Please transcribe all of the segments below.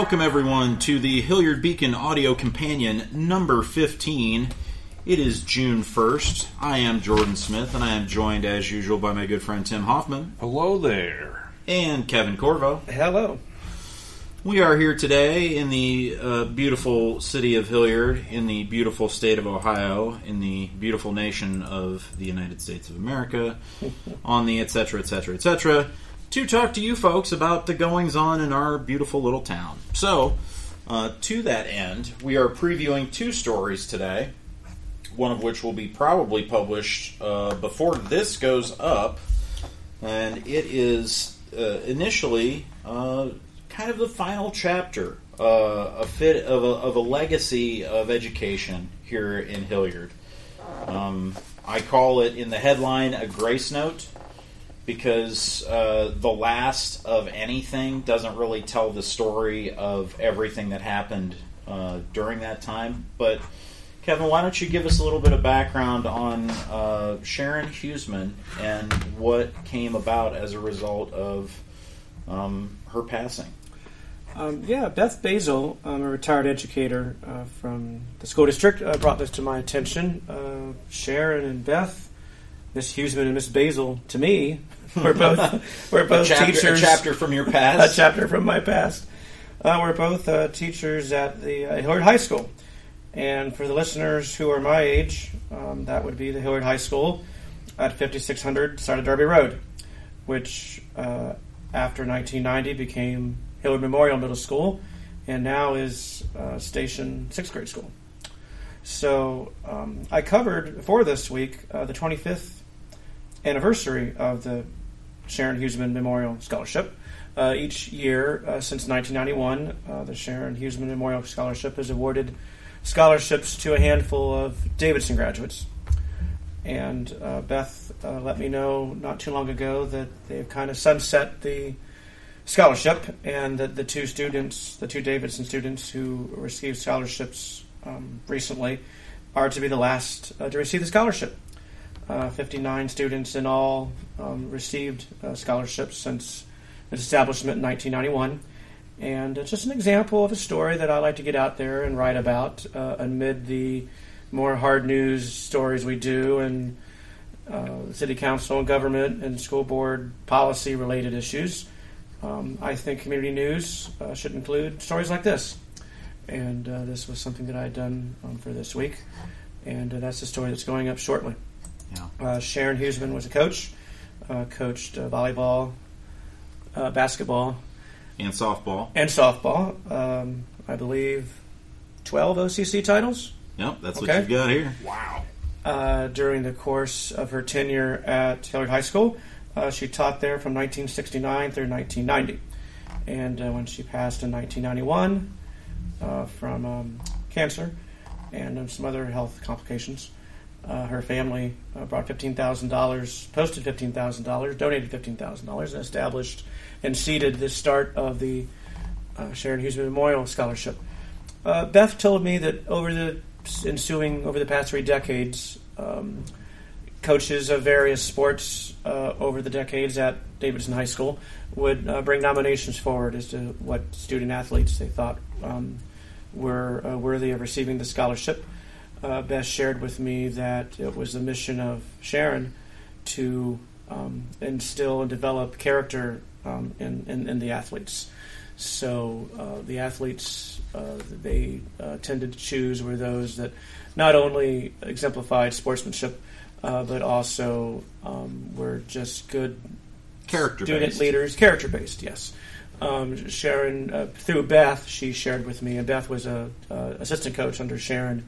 welcome everyone to the Hilliard Beacon Audio Companion number 15. It is June 1st. I am Jordan Smith, and I am joined as usual by my good friend Tim Hoffman Hello there. and Kevin Corvo. Hello. We are here today in the uh, beautiful city of Hilliard, in the beautiful state of Ohio, in the beautiful nation of the United States of America, on the etc. etc. etc. to talk to you folks about the goings on in our beautiful little town. So, uh, to that end, we are previewing two stories today, one of which will be probably published uh, before this goes up, and it is uh, initially uh, kind of the final chapter, uh, a fit of a, of a legacy of education here in Hilliard. Um, I call it in the headline a grace note because uh, the last of anything doesn't really tell the story of everything that happened uh, during that time. But Kevin, why don't you give us a little bit of background on uh, Sharon Huesman and what came about as a result of um, her passing? Um, yeah, Beth Basil, I'm a retired educator uh, from the school district, uh, brought this to my attention. Uh, Sharon and Beth, Miss Huesman and Miss Basil, to me, we're both we're both chapter, teachers. A chapter from your past. a chapter from my past. Uh, we're both uh, teachers at the uh, Hilliard High School, and for the listeners who are my age, um, that would be the Hilliard High School at 5600 Scioto Darby Road, which uh, after 1990 became Hilliard Memorial Middle School, and now is uh, Station Sixth Grade School. So um, I covered for this week uh, the 25th anniversary of the Sharon Huesman Memorial Scholarship. Uh, each year uh, since 1991, uh, the Sharon Huesman Memorial Scholarship has awarded scholarships to a handful of Davidson graduates. And uh, Beth uh, let me know not too long ago that they've kind of sunset the scholarship, and that the two students, the two Davidson students who received scholarships um, recently, are to be the last uh, to receive the scholarship. Uh, 59 students in all um, received uh, scholarships since its establishment in 1991. And it's just an example of a story that I like to get out there and write about uh, amid the more hard news stories we do and uh, city council and government and school board policy related issues. Um, I think community news uh, should include stories like this. And this was something that I had done um, for this week. And that's the story that's going up shortly. Yeah. Uh, Sharon Huesman was a coach, uh, coached uh, volleyball, uh, basketball, and softball. and softball. Um, I believe 12 OCC titles Yep, that's Okay. what you've got here. Wow. uh, during the course of her tenure at Hilliard High School. Uh, she taught there from 1969 through 1990. And uh, when she passed in 1991 uh, from um, cancer and um, some other health complications, uh, her family uh, brought $15,000, posted $15,000, donated $15,000, and established and seeded the start of the uh, Sharon Hughes Memorial Scholarship. Uh, Beth told me that over the ensuing, over the past three decades, um, coaches of various sports uh, over the decades at Davidson High School would uh, bring nominations forward as to what student athletes they thought um, were worthy of receiving the scholarship. Uh, Beth shared with me that it was the mission of Sharon to um, instill and develop character um, in, in, in the athletes. So uh, the athletes uh, they uh, tended to choose were those that not only exemplified sportsmanship, uh, but also um, were just good Character student based. leaders, character based. Yes. Um, Sharon, uh, through Beth, she shared with me, and Beth was a uh, assistant coach under Sharon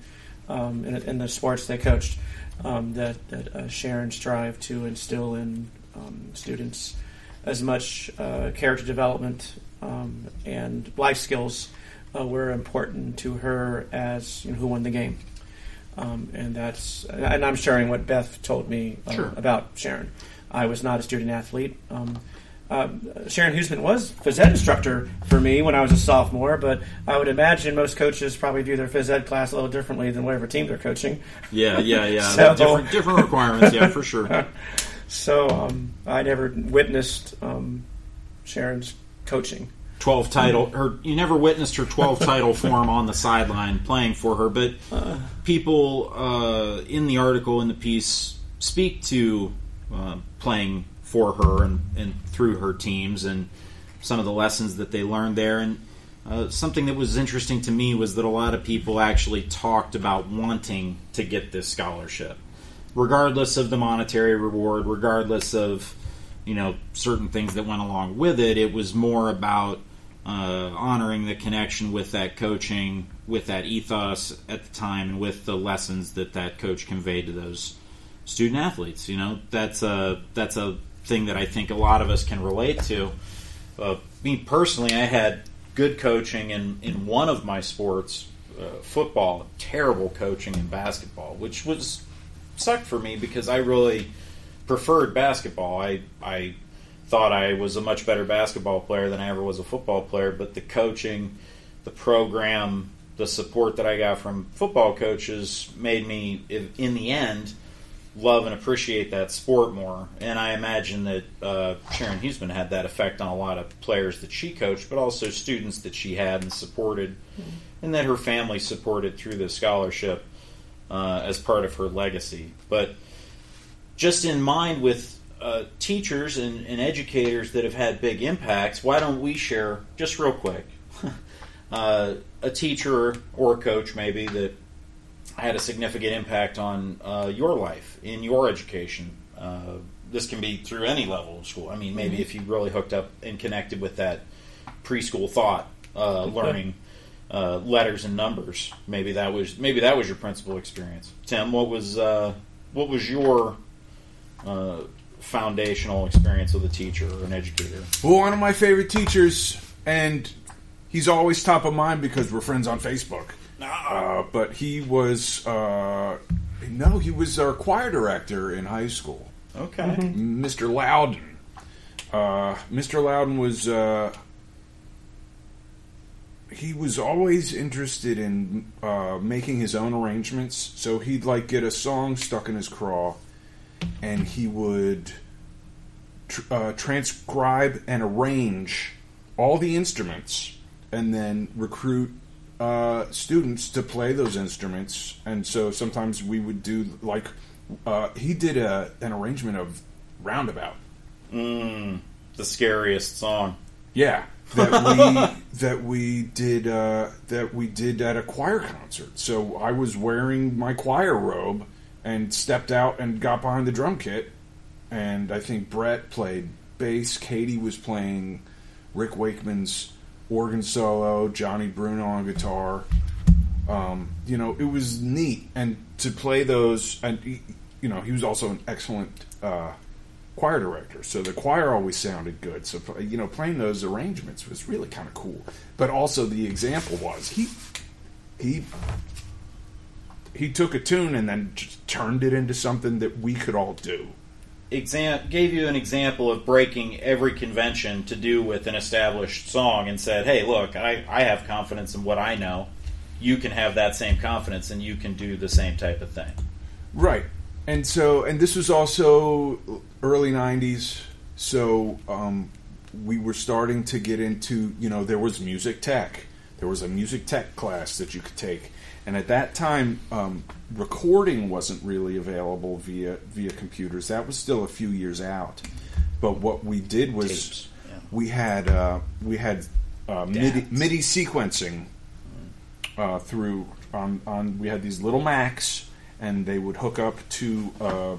um, in, in the sports they coached. Um, that that uh, Sharon strived to instill in um, students as much uh, character development um, and life skills uh, were important to her as you know, who won the game. Um, and that's and I'm sharing what Beth told me uh, Sure. about Sharon. I was not a student athlete. Um, uh, Sharon Huesman was phys ed instructor for me when I was a sophomore, but I would imagine most coaches probably view their phys ed class a little differently than whatever team they're coaching. Yeah, yeah, yeah. So- different, different requirements, yeah, for sure. So um, I never witnessed um, Sharon's coaching. 12 title her you never witnessed her 12 title form on the sideline playing for her but people uh, in the article in the piece speak to uh, playing for her and, and through her teams and some of the lessons that they learned there and uh, something that was interesting to me was that a lot of people actually talked about wanting to get this scholarship regardless of the monetary reward regardless of you know certain things that went along with it it was more about uh, honoring the connection with that coaching, with that ethos at the time, and with the lessons that that coach conveyed to those student athletes. You know, that's a that's a thing that I think a lot of us can relate to. Uh, me personally, I had good coaching in in one of my sports, uh, football. Terrible coaching in basketball, which was sucked for me because I really preferred basketball. I I thought I was a much better basketball player than I ever was a football player, but the coaching, the program, the support that I got from football coaches made me, in the end, love and appreciate that sport more. And I imagine that uh, Sharon Huesman had that effect on a lot of players that she coached, but also students that she had and supported, mm-hmm. and that her family supported through the scholarship uh, as part of her legacy. But just in mind with uh, teachers and, and, educators that have had big impacts, why don't we share just real quick uh, a teacher or a coach maybe that had a significant impact on uh, your life in your education? Uh, this can be through any level of school. I mean, maybe mm-hmm. if you really hooked up and connected with that preschool thought, uh, learning uh, letters and numbers, maybe that was maybe that was your principal experience. Tim, what was what was your foundational experience with a teacher or an educator? Well, one of my favorite teachers, and he's always top of mind because we're friends on Facebook. Uh, but he was, uh, no, he was our choir director in high school. Okay. Mm-hmm. Mr. Loudon. Uh, Mr. Loudon was, uh, he was always interested in uh, making his own arrangements. So he'd like get a song stuck in his craw and he would tr- uh, transcribe and arrange all the instruments and then recruit uh, students to play those instruments. And so sometimes we would do like uh, he did a, an arrangement of Roundabout. Mm, the scariest song. Yeah, that we that we did uh, that we did at a choir concert. So I was wearing my choir robe and stepped out and got behind the drum kit. And I think Brett played bass. Katie was playing Rick Wakeman's organ solo. Johnny Bruno on guitar. Um, you know, it was neat, and to play those, and you know, he was also an excellent uh, choir director, so the choir always sounded good. So you know, playing those arrangements was really kind of cool. But also, the example was he he he took a tune and then just turned it into something that we could all do. Exam- gave you an example of breaking every convention to do with an established song and said, hey, look, I, I have confidence in what I know. You can have that same confidence and you can do the same type of thing. Right. And so, and this was also early 90s. So um, we were starting to get into, you know, there was music tech. There was a music tech class that you could take and at that time, um, recording wasn't really available via via computers. That was still a few years out. But what we did was yeah. we had uh, we had uh, MIDI, MIDI, sequencing uh, through on, on we had these little Macs, and they would hook up to uh,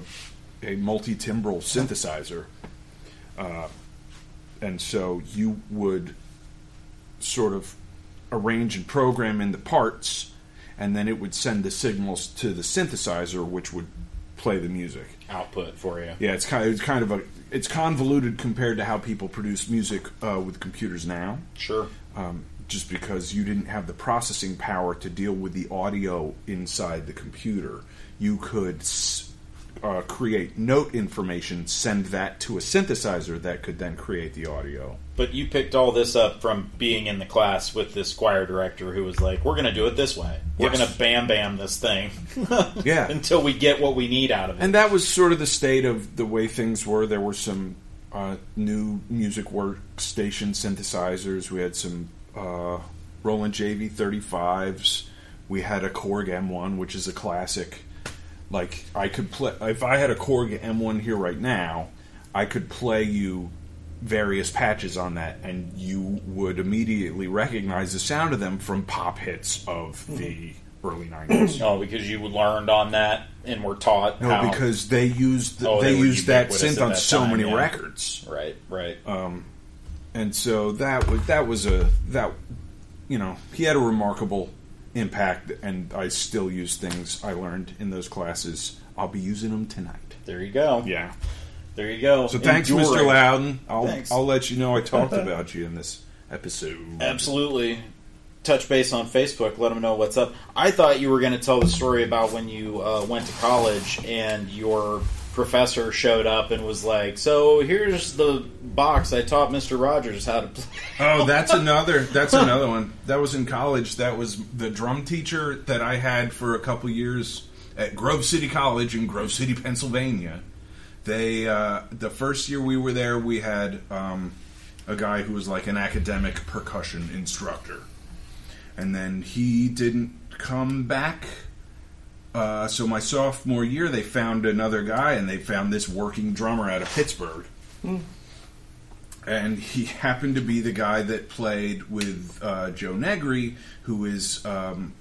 a multi timbral synthesizer, uh, and so you would sort of arrange and program in the parts and then it would send the signals to the synthesizer, which would play the music output for you. Yeah, it's kind of, it's kind of a it's convoluted compared to how people produce music uh, with computers now. Sure. Um, just because you didn't have the processing power to deal with the audio inside the computer, you could uh, create note information, send that to a synthesizer that could then create the audio. But you picked all this up from being in the class with this choir director who was like, "We're going to do it this way. We're yes. going to bam bam this thing, yeah, until we get what we need out of it." And that was sort of the state of the way things were. There were some uh, new music workstation synthesizers. We had some uh, Roland JV 35s. We had a Korg M1, which is a classic. Like I could play if I had a Korg M1 here right now, I could play you various patches on that, and you would immediately recognize the sound of them from pop hits of mm-hmm. the early '90s. Oh, because you learned on that and were taught. No, how- because they used Oh, they, they used that synth on that so time, many yeah. records, right, right. Um, and so that was that was a that you know he had a remarkable impact, and I still use things I learned in those classes. I'll be using them tonight. there you go. Yeah. There you go. So thanks, Enduring. Mr. Loudon. I'll Thanks. I'll let you know I talked about you in this episode. Absolutely. Touch base on Facebook. Let them know what's up. I thought you were going to tell the story about when you uh, went to college and your professor showed up and was like, "So here's the box I taught Mister Rogers how to play." Oh, that's another. That's another one. That was in college. That was the drum teacher that I had for a couple years at Grove City College in Grove City, Pennsylvania. They uh, the first year we were there, we had um, a guy who was like an academic percussion instructor, and then he didn't come back. Uh, so my sophomore year, they found another guy, and they found this working drummer out of Pittsburgh and he happened to be the guy that played with uh, Joe Negri, who is um,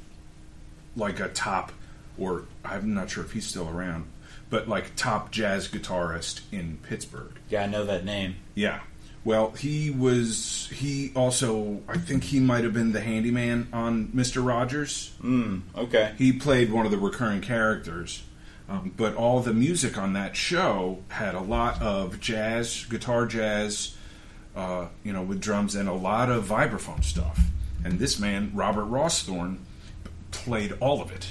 like a top, or I'm not sure if he's still around, but like top jazz guitarist in Pittsburgh. yeah, I know that name. Yeah. Well, he was. He also, I think he might have been the handyman on Mister Rogers. Mm, okay. He played one of the recurring characters. Um, but all the music on that show had a lot of jazz, guitar jazz, uh, you know, with drums and a lot of vibraphone stuff. And this man, Robert Rawsthorne, played all of it.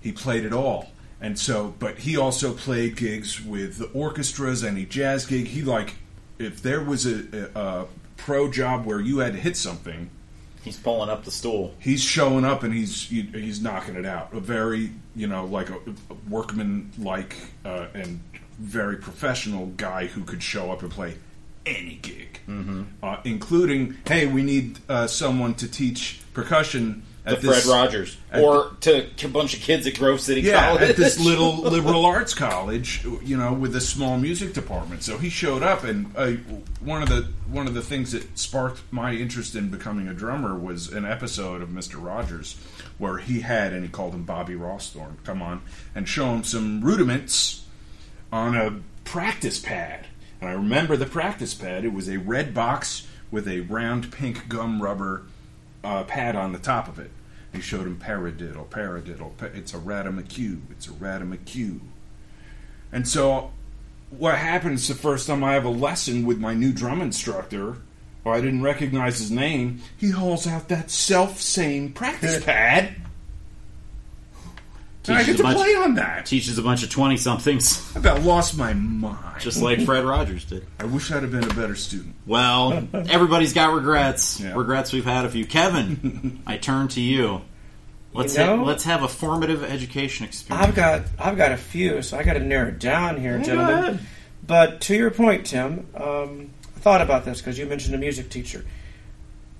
He played it all. And so, but he also played gigs with the orchestras and he jazz gig. He like, if there was a, a, a pro job where you had to hit something, He's pulling up the stool. he's showing up and he's he, he's knocking it out. A very you know like a, workman like uh, and very professional guy who could show up and play any gig, mm-hmm. uh, including hey, we need uh, someone to teach percussion The at this Fred Rogers, or to, to a bunch of kids at Grove City yeah, College. at this little liberal arts college, you know, with a small music department. So he showed up, and uh, one of the one of the things that sparked my interest in becoming a drummer was an episode of Mister Rogers, where he had and he called him Bobby Rawsthorne come on and show him some rudiments on a practice pad. And I remember the practice pad. It was a red box with a round pink gum rubber uh, pad on the top of it. He showed him paradiddle, paradiddle. Pa- it's a ratamacue. It's a ratamacue. And so, what happens the first time I have a lesson with my new drum instructor? Or I didn't recognize his name. He hauls out that self same practice pad. And I get a to bunch- play on that. Teaches a bunch of twenty somethings, I about lost my mind. just like Fred Rogers did. I wish I'd have been a better student. Well, everybody's got regrets. Yeah. Regrets we've had a few. Kevin, I turn to you. Let's You know- ha- let's have a formative education experience. I've got I've got a few, so I got to narrow it down here, go gentlemen. ahead. But to your point, Tim, um, I thought about this because you mentioned a music teacher.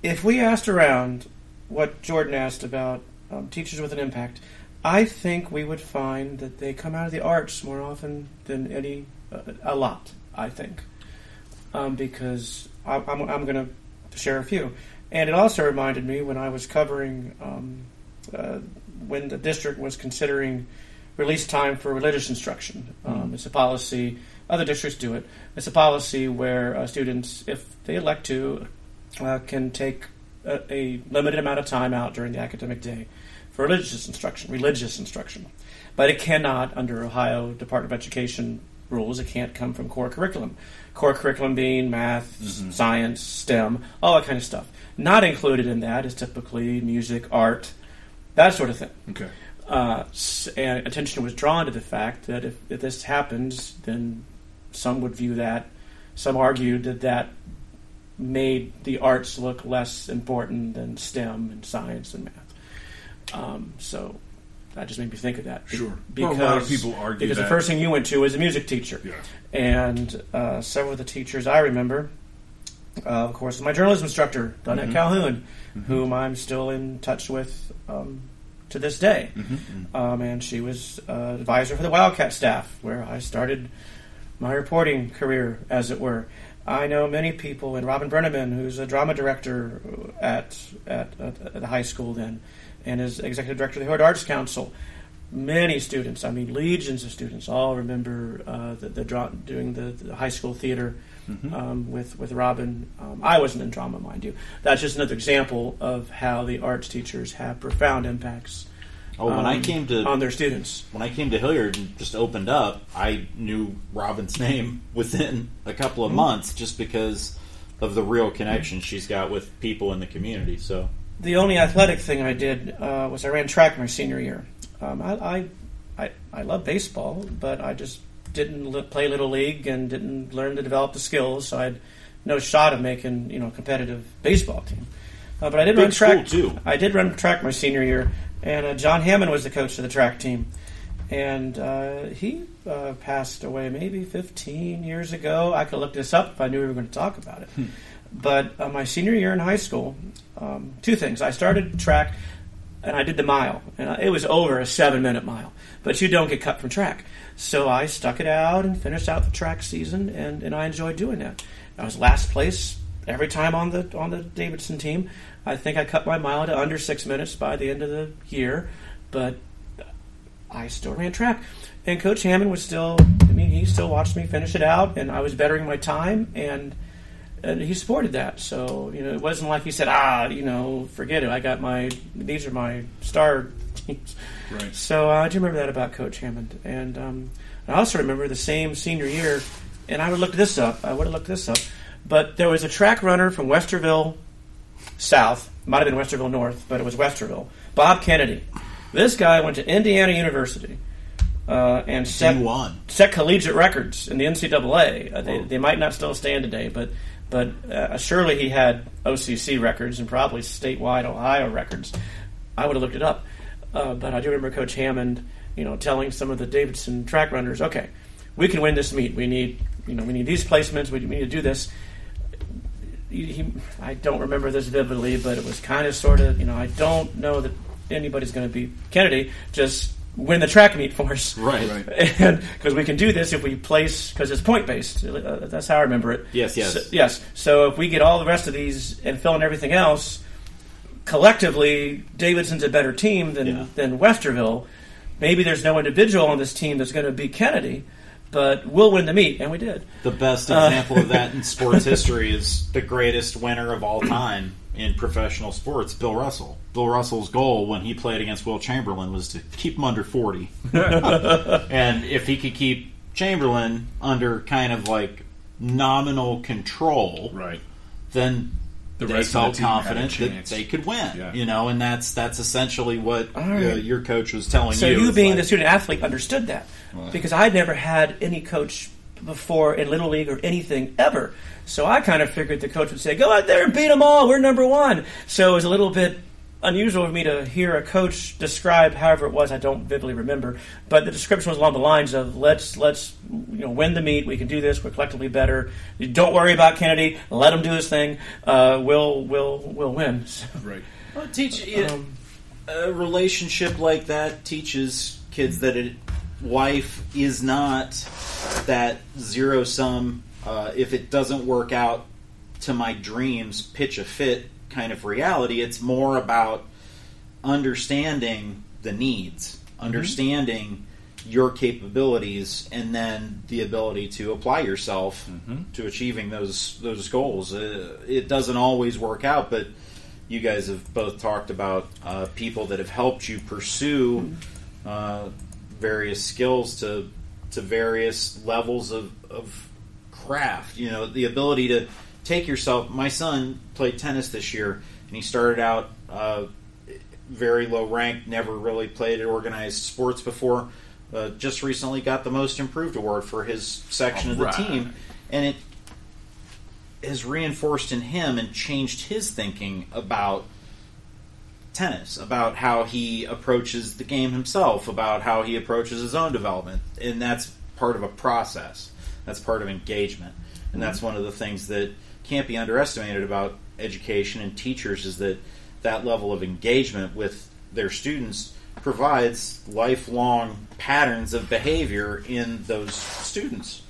If we asked around what Jordan asked about um, teachers with an impact, I think we would find that they come out of the arts more often than any uh, a lot. I think um, because I, I'm, I'm going to share a few, and it also reminded me when I was covering um, uh, when the district was considering release time for religious instruction. Um, It's a policy. Other districts do it. It's a policy where uh, students, if they elect to, uh, can take a, a limited amount of time out during the academic day for religious instruction. Religious instruction, but it cannot, under Ohio Department of Education rules, it can't come from core curriculum. Core curriculum being math, s- science, STEM, all that kind of stuff. Not included in that is typically music, art, that sort of thing Okay. uh, and attention was drawn to the fact that if, if this happens, then some would view that. Some argued that that made the arts look less important than STEM and science and math. Um, so that just made me think of that. Be- Sure. because Well, a lot of people argue because that. the first thing you went to was a music teacher, Yeah. and uh, several of the teachers I remember, uh, of course, my journalism instructor, Donette Mm-hmm. Calhoun, whom I'm still in touch with um, to this day, Mm-hmm. um, and she was uh, advisor for the Wildcat staff, where I started my reporting career, as it were. I know many people, and Robin Brenneman, who's a drama director at, at, at the high school then, and is executive director of the Hilliard Arts Council. Many students, I mean legions of students, all remember uh, the, the dra- doing the, the high school theater um, with with Robin. Um, I wasn't in drama, mind you. That's just another example of how the arts teachers have profound impacts Oh, when I um, came to on their students. when I came to Hilliard and just opened up, I knew Robin's name within a couple of months just because of the real connection she's got with people in the community. So The only athletic thing I did uh, was I ran track my senior year. Um, I, I, I, I love baseball, but I just didn't li- play little league and didn't learn to develop the skills. So I had no shot of making you know a competitive baseball team. Uh, but I did Big run track too. I did run track my senior year, and uh, John Hammond was the coach of the track team, and uh, he uh, passed away maybe 15 years ago. I could look this up if I knew we were going to talk about it. But uh, my senior year in high school, um, two things. I started track, and I did the mile, and it was over a seven-minute mile. But you don't get cut from track, so I stuck it out and finished out the track season, and, and I enjoyed doing that. I was last place every time on the on the Davidson team. I think I cut my mile to under six minutes by the end of the year, but I still ran track. And Coach Hammond was still, I mean, he still watched me finish it out, and I was bettering my time, and, and he supported that. So, you know, it wasn't like he said, ah, you know, forget it. I got my, these are my star teams. Right. So uh, I do remember that about Coach Hammond. And um, I also remember the same senior year, and I would look this up. I would have looked this up. But there was a track runner from Westerville South, might have been Westerville North, but it was Westerville, Bob Kennedy. This guy went to Indiana University uh, and set, set collegiate records in the NCAA. Uh, they, they might not still stand today, but but uh, surely he had OCC records and probably statewide Ohio records. I would have looked it up, uh, but I do remember Coach Hammond, you know, telling some of the Davidson track runners, "Okay, we can win this meet. We need, you know, we need these placements. We need to do this." He, he, I don't remember this vividly, but it was kind of sort of, you know, I don't know that anybody's going to beat Kennedy. Just win the track meet for us, Right. Right. and because we can do this if we place because it's point based. Uh, that's how I remember it. Yes, yes. So, yes. So if we get all the rest of these and fill in everything else, collectively, Davidson's a better team than Yeah. than Westerville. Maybe there's no individual on this team that's going to beat Kennedy, but we'll win the meet, and we did. The best Uh, example of that in sports history is the greatest winner of all time in professional sports, Bill Russell. Bill Russell's goal when he played against Wilt Chamberlain was to keep him under 40. and if he could keep Chamberlain under kind of like nominal control, Right. then The they felt the team had a confident that they could win. Yeah. You know, and that's that's essentially what All uh, your coach was telling So you. So you, being like- the student athlete, understood that because I'd never had any coach before in little league or anything ever. So I kind of figured the coach would say, "Go out there and beat them all. We're number one." So it was a little bit unusual for me to hear a coach describe, however it was. I don't vividly remember, but the description was along the lines of, "Let's let's you know win the meet. We can do this. We're collectively better. Don't worry about Kennedy. Let him do his thing. Uh, we'll we'll we'll win." So, Right. Well, teach you um, a relationship like that teaches kids that it, wife is not that zero sum. Uh, if it doesn't work out to my dreams, pitch a fit kind of reality. It's more about understanding the needs, understanding your capabilities, and then the ability to apply yourself to achieving those those goals. Uh, it doesn't always work out, but you guys have both talked about uh, people that have helped you pursue uh, various skills to to various levels of, of craft. You know, the ability to take yourself. My son played tennis this year, and he started out uh, very low ranked, never really played at organized sports before. Uh, just recently got the most improved award for his section of the Alright. team, and it has reinforced in him and changed his thinking about tennis, about how he approaches the game himself, about how he approaches his own development, and that's part of a process. That's part of engagement, and that's one of the things that can't be underestimated about education and teachers is that that level of engagement with their students provides lifelong patterns of behavior in those students.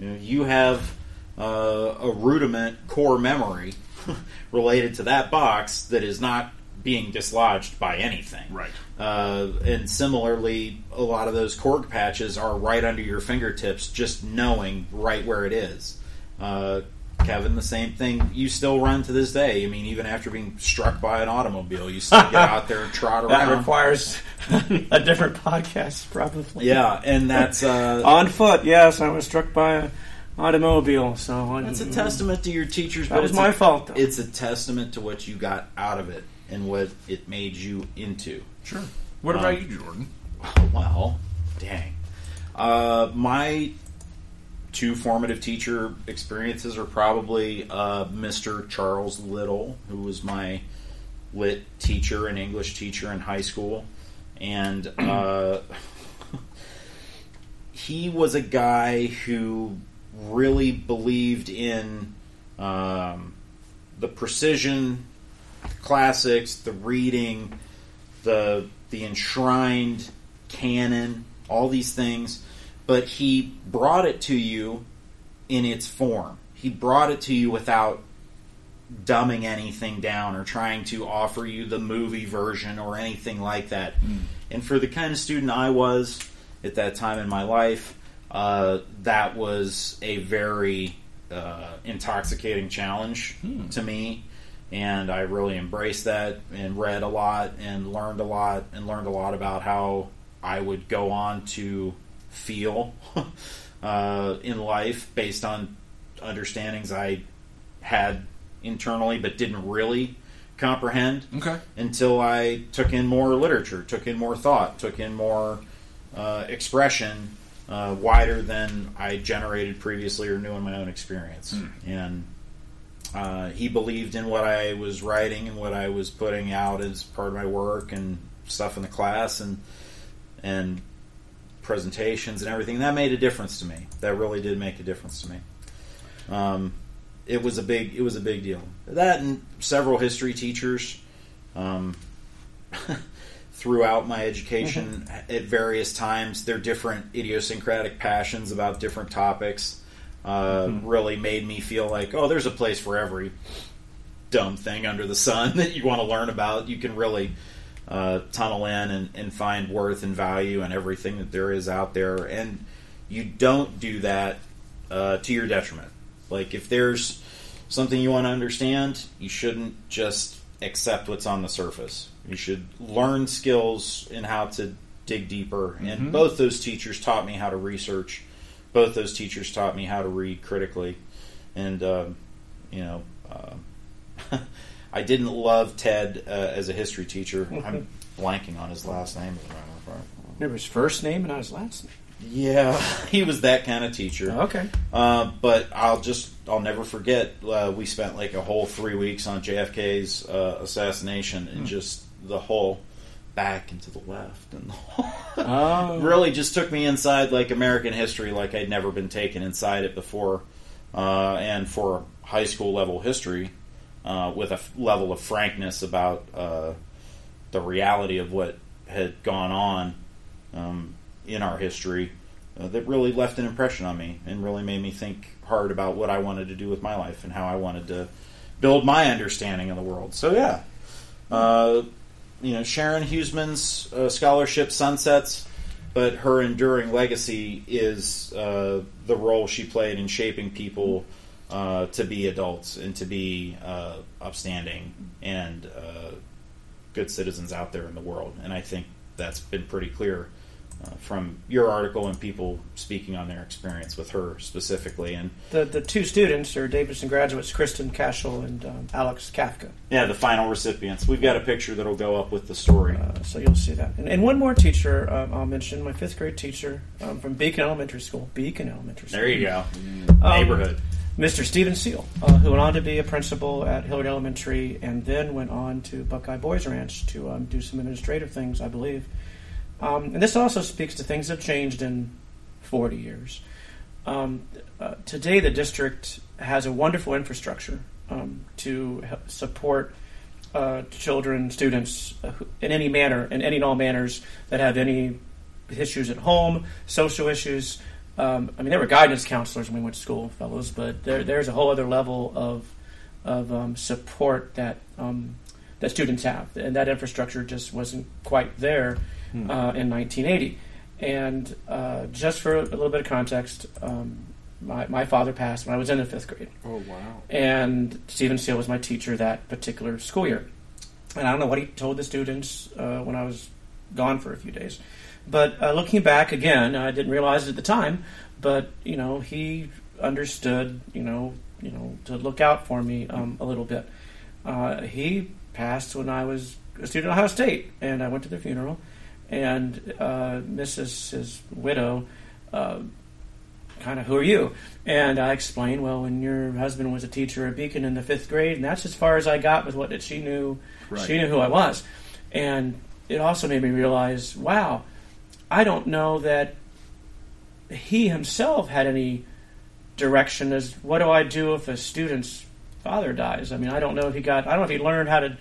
You, know, you have uh, a rudiment core memory related to that box that is not being dislodged by anything. Right. Uh, and similarly, a lot of those Korg patches are right under your fingertips, just knowing right where it is. Uh, Kevin, the same thing. You still run to this day. I mean, even after being struck by an automobile, you still get out there and trot around. That requires a different podcast, probably. yeah, and that's uh, On foot, yes. I was struck by an automobile, so that's a testament to your teachers. That but was it's my fault, though. It's a testament to what you got out of it and what it made you into. Sure. What Um, about you, Jordan? Well, dang. Uh, my two formative teacher experiences are probably uh, Mr. Charles Little, who was my lit teacher and English teacher in high school. And uh, he was a guy who really believed in um, the precision, classics, the reading, the the enshrined canon, all these things, but he brought it to you in its form. He brought it to you without dumbing anything down or trying to offer you the movie version or anything like that. And for the kind of student I was at that time in my life, uh, that was a very uh, intoxicating challenge to me. And I really embraced that and read a lot and learned a lot and learned a lot about how I would go on to feel uh, in life based on understandings I had internally but didn't really comprehend Okay. until I took in more literature, took in more thought, took in more uh, expression uh, wider than I generated previously or knew in my own experience. And uh, he believed in what I was writing and what I was putting out as part of my work and stuff in the class and and presentations and everything. That made a difference to me. That really did make a difference to me. Um, it was a big it was a big deal. That and several history teachers um, throughout my education at various times. Their different idiosyncratic passions about different topics uh, really made me feel like oh, there's a place for every dumb thing under the sun that you want to learn about. You can really uh, tunnel in and, and find worth and value and everything that there is out there, and you don't do that uh, to your detriment. Like if there's something you want to understand, you shouldn't just accept what's on the surface. You should learn skills in how to dig deeper. And both those teachers taught me how to research. Both those teachers taught me how to read critically. And um, you know, uh, I didn't love Ted uh, as a history teacher. I'm blanking on his last name. as a matter of fact. Remember his first name and not his last name. Yeah, he was that kind of teacher. Okay. Uh, but I'll just I'll never forget. Uh, we spent like a whole three weeks on JFK's uh, assassination and just the whole back and to the left and the Oh. really just took me inside like American history like I'd never been taken inside it before. Uh, and for high school level history, uh, with a f- level of frankness about uh, the reality of what had gone on um, in our history, uh, that really left an impression on me and really made me think hard about what I wanted to do with my life and how I wanted to build my understanding of the world. So yeah, uh, you know, Sharon Huesman's uh, scholarship sunsets, but her enduring legacy is uh, the role she played in shaping people uh, to be adults and to be uh, upstanding and uh, good citizens out there in the world. And I think that's been pretty clear uh, from your article and people speaking on their experience with her specifically. And The the two students are Davidson graduates, Kristen Cashel and um, Alex Kafka. yeah, the final recipients. We've got a picture that'll go up with the story. Uh, so you'll see that. And, and one more teacher um, I'll mention, my fifth grade teacher um, from Beacon Elementary School. Beacon Elementary School. There you go. Um, Neighborhood. Mr. Stephen Seal, uh, who went on to be a principal at Hilliard Elementary and then went on to Buckeye Boys Ranch to um, do some administrative things, I believe. Um, and this also speaks to things that have changed in 40 years. Um, uh, today, the district has a wonderful infrastructure um, to support uh, children, students uh, in any manner, in any and all manners that have any issues at home, social issues. Um, I mean, there were guidance counselors when we went to school, fellows, but there, there's a whole other level of of um, support that um, that students have, and that infrastructure just wasn't quite there uh, in 1980. And uh, just for a little bit of context, um, my, my father passed when I was in the fifth grade Oh wow. and Stephen Steele was my teacher that particular school year. And I don't know what he told the students uh, when I was gone for a few days, but uh, looking back again, I didn't realize it at the time. But you know, he understood. You know, you know, to look out for me um, a little bit. Uh, he passed when I was a student at Ohio State, and I went to the funeral. And uh, Mrs. his widow uh, kind of who are you? And I explained, well, when your husband was a teacher at Beacon in the fifth grade, and that's as far as I got with what that she knew. Right. She knew who I was, and it also made me realize, wow, I don't know that he himself had any direction as what do I do if a student's father dies? I mean, I don't know if he got, I don't know if he learned how to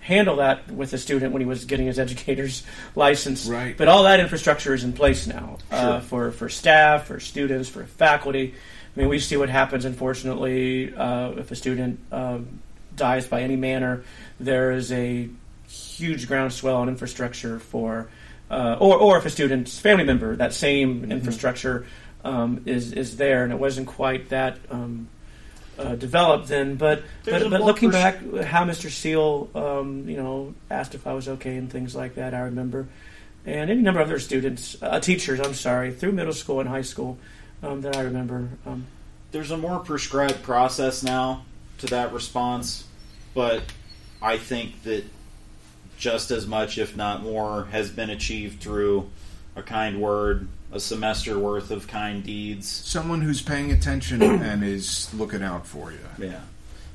handle that with a student when he was getting his educator's license. Right. But all that infrastructure is in place now uh, for for staff, for students, for faculty. I mean, we see what happens. Unfortunately, uh, if a student um, dies by any manner, there is a huge groundswell in infrastructure for, uh, or or if a student's family member, that same Mm-hmm. infrastructure um, is is there, and it wasn't quite that. Um, uh, developed then, but There's but, but looking back, how Mr. Seal, um, you know, asked if I was okay and things like that, I remember, and any number of other students, uh, teachers, I'm sorry, through middle school and high school, um, that I remember. Um, There's a more prescribed process now to that response, but I think that just as much, if not more, has been achieved through a kind word, a semester worth of kind deeds. Someone who's paying attention and is looking out for you. Yeah,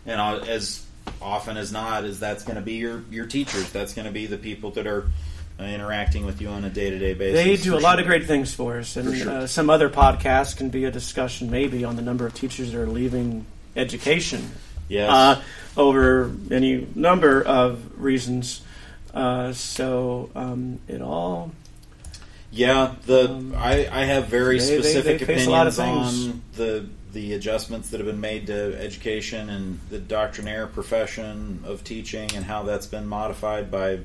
and uh, as often as not, is that's going to be your your teachers. That's going to be the people that are uh, interacting with you on a day to day basis. they do for a lot sure. of great things for us, and For sure. uh, some other podcasts can be a discussion maybe on the number of teachers that are leaving education Yes. uh, over any number of reasons. Uh, so um, it all Yeah, the Um, I, I have very they- they- specific they face a lot of opinions on the the adjustments that have been made to education and the doctrinaire profession of teaching and how that's been modified by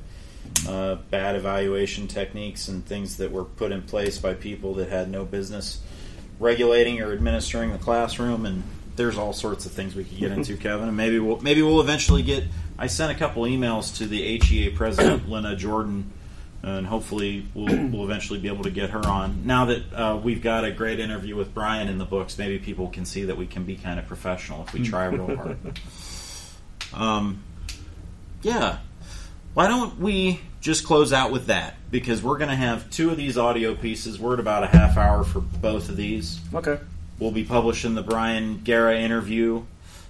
uh, bad evaluation techniques and things that were put in place by people that had no business regulating or administering the classroom. And there's all sorts of things we could get into Kevin. And maybe we'll maybe we'll eventually get I sent a couple emails to the HEA president Lena Jordan and hopefully we'll, we'll eventually be able to get her on. Now that uh, we've got a great interview with Brian in the books, maybe people can see that we can be kind of professional if we try real hard. Um, yeah. Why don't we just close out with that? Because we're going to have two of these audio pieces. We're at about a half hour for both of these. okay. We'll be publishing the Brian Guerra interview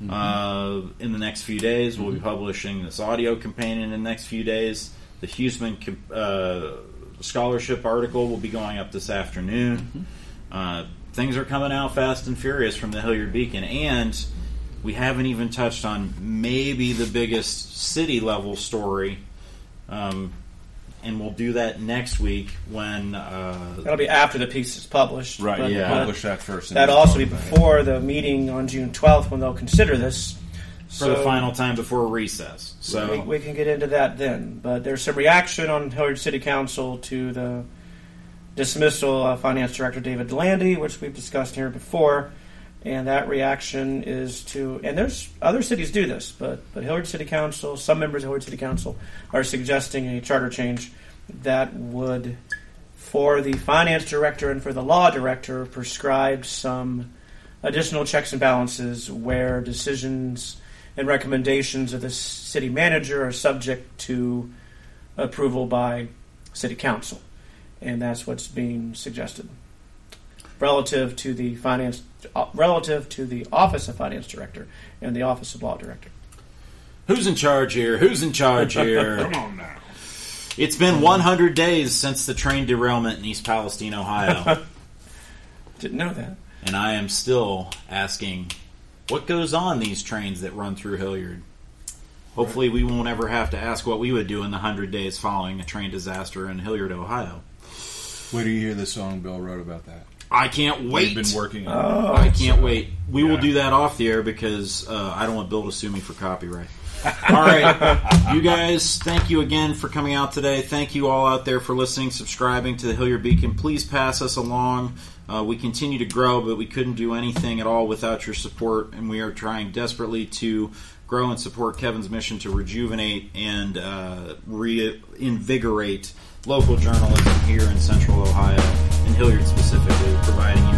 uh, in the next few days. We'll be publishing this audio companion in the next few days. The Huesman uh, scholarship article will be going up this afternoon. Uh, things are coming out fast and furious from the Hilliard Beacon, and we haven't even touched on maybe the biggest city level story. Um, and we'll do that next week when uh, That'll be after the piece is published. Right. yeah. Publish that first. That'll also be talk about it. before the meeting on June 12th when they'll consider this. For the final time before recess. So we, we can get into that then. But there's some reaction on Hilliard City Council to the dismissal of Finance Director David Delandy, which we've discussed here before. And that reaction is to, and there's other cities do this, but but Hilliard City Council, some members of Hilliard City Council are suggesting a charter change that would, for the finance director and for the law director, prescribe some additional checks and balances where decisions and recommendations of the city manager are subject to approval by city council, and that's what's being suggested. relative to the finance, uh, relative to the Office of Finance Director and the Office of Law Director. Who's in charge here? Who's in charge here? Come on now. it's been 100 days since the train derailment in East Palestine, Ohio, Didn't know that. and I am still asking, what goes on these trains that run through Hilliard? Hopefully, we won't ever have to ask what we would do in the 100 days following a train disaster in Hilliard, Ohio. Wait do you hear the song Bill wrote about that. I can't wait. We've been working on I can't wait. We will do that off the air because uh, I don't want Bill to sue me for copyright. all right, you guys, thank you again for coming out today. Thank you all out there for listening, subscribing to the Hilliard Beacon. Please pass us along. Uh, we continue to grow, but we couldn't do anything at all without your support, and we are trying desperately to grow and support Kevin's mission to rejuvenate and uh, reinvigorate local journalism here in Central Ohio, and Hilliard specifically, providing